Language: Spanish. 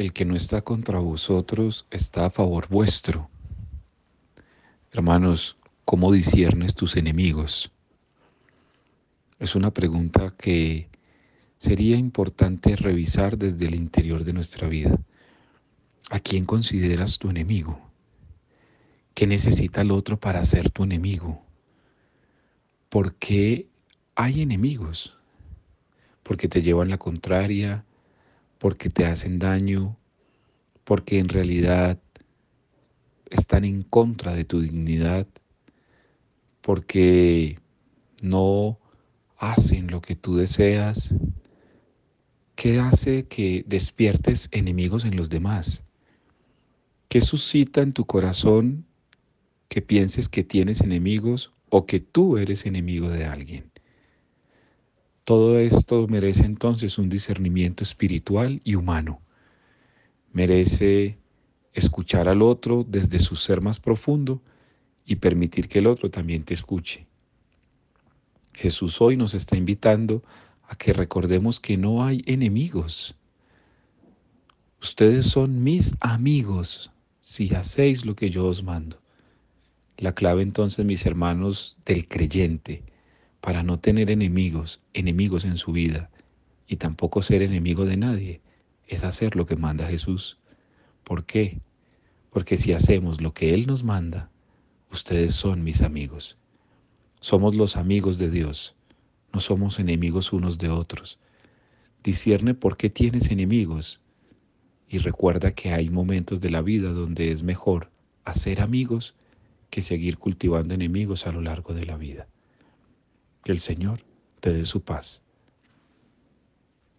el que no está contra vosotros está a favor vuestro. Hermanos, ¿cómo disiernes tus enemigos? Es una pregunta que sería importante revisar desde el interior de nuestra vida. ¿A quién consideras tu enemigo? ¿Qué necesita el otro para ser tu enemigo? ¿Por qué hay enemigos? Porque te llevan la contraria, porque te hacen daño, porque en realidad están en contra de tu dignidad, porque no hacen lo que tú deseas. ¿Qué hace que despiertes enemigos en los demás? ¿Qué suscita en tu corazón que pienses que tienes enemigos o que tú eres enemigo de alguien? Todo esto merece entonces un discernimiento espiritual y humano. Merece escuchar al otro desde su ser más profundo y permitir que el otro también te escuche. Jesús hoy nos está invitando a que recordemos que no hay enemigos. Ustedes son mis amigos si hacéis lo que yo os mando. La clave entonces, mis hermanos, del creyente para no tener enemigos, enemigos en su vida, y tampoco ser enemigo de nadie, es hacer lo que manda Jesús. ¿Por qué? Porque si hacemos lo que Él nos manda, ustedes son mis amigos. Somos los amigos de Dios, no somos enemigos unos de otros. Discierne por qué tienes enemigos y recuerda que hay momentos de la vida donde es mejor hacer amigos que seguir cultivando enemigos a lo largo de la vida. Que el Señor te dé su paz.